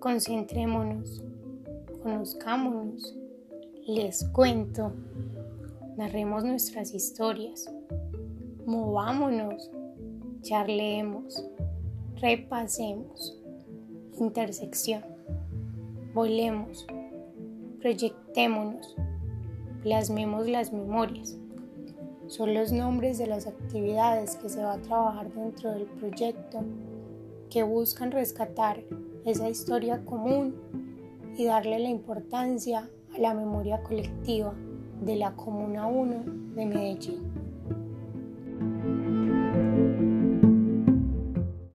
Concentrémonos, conozcámonos, les cuento, narremos nuestras historias, movámonos, charlemos, repasemos, intersección, volemos, proyectémonos, plasmemos las memorias. Son los nombres de las actividades que se va a trabajar dentro del proyecto que buscan rescatar esa historia común y darle la importancia a la memoria colectiva de la Comuna 1 de Medellín.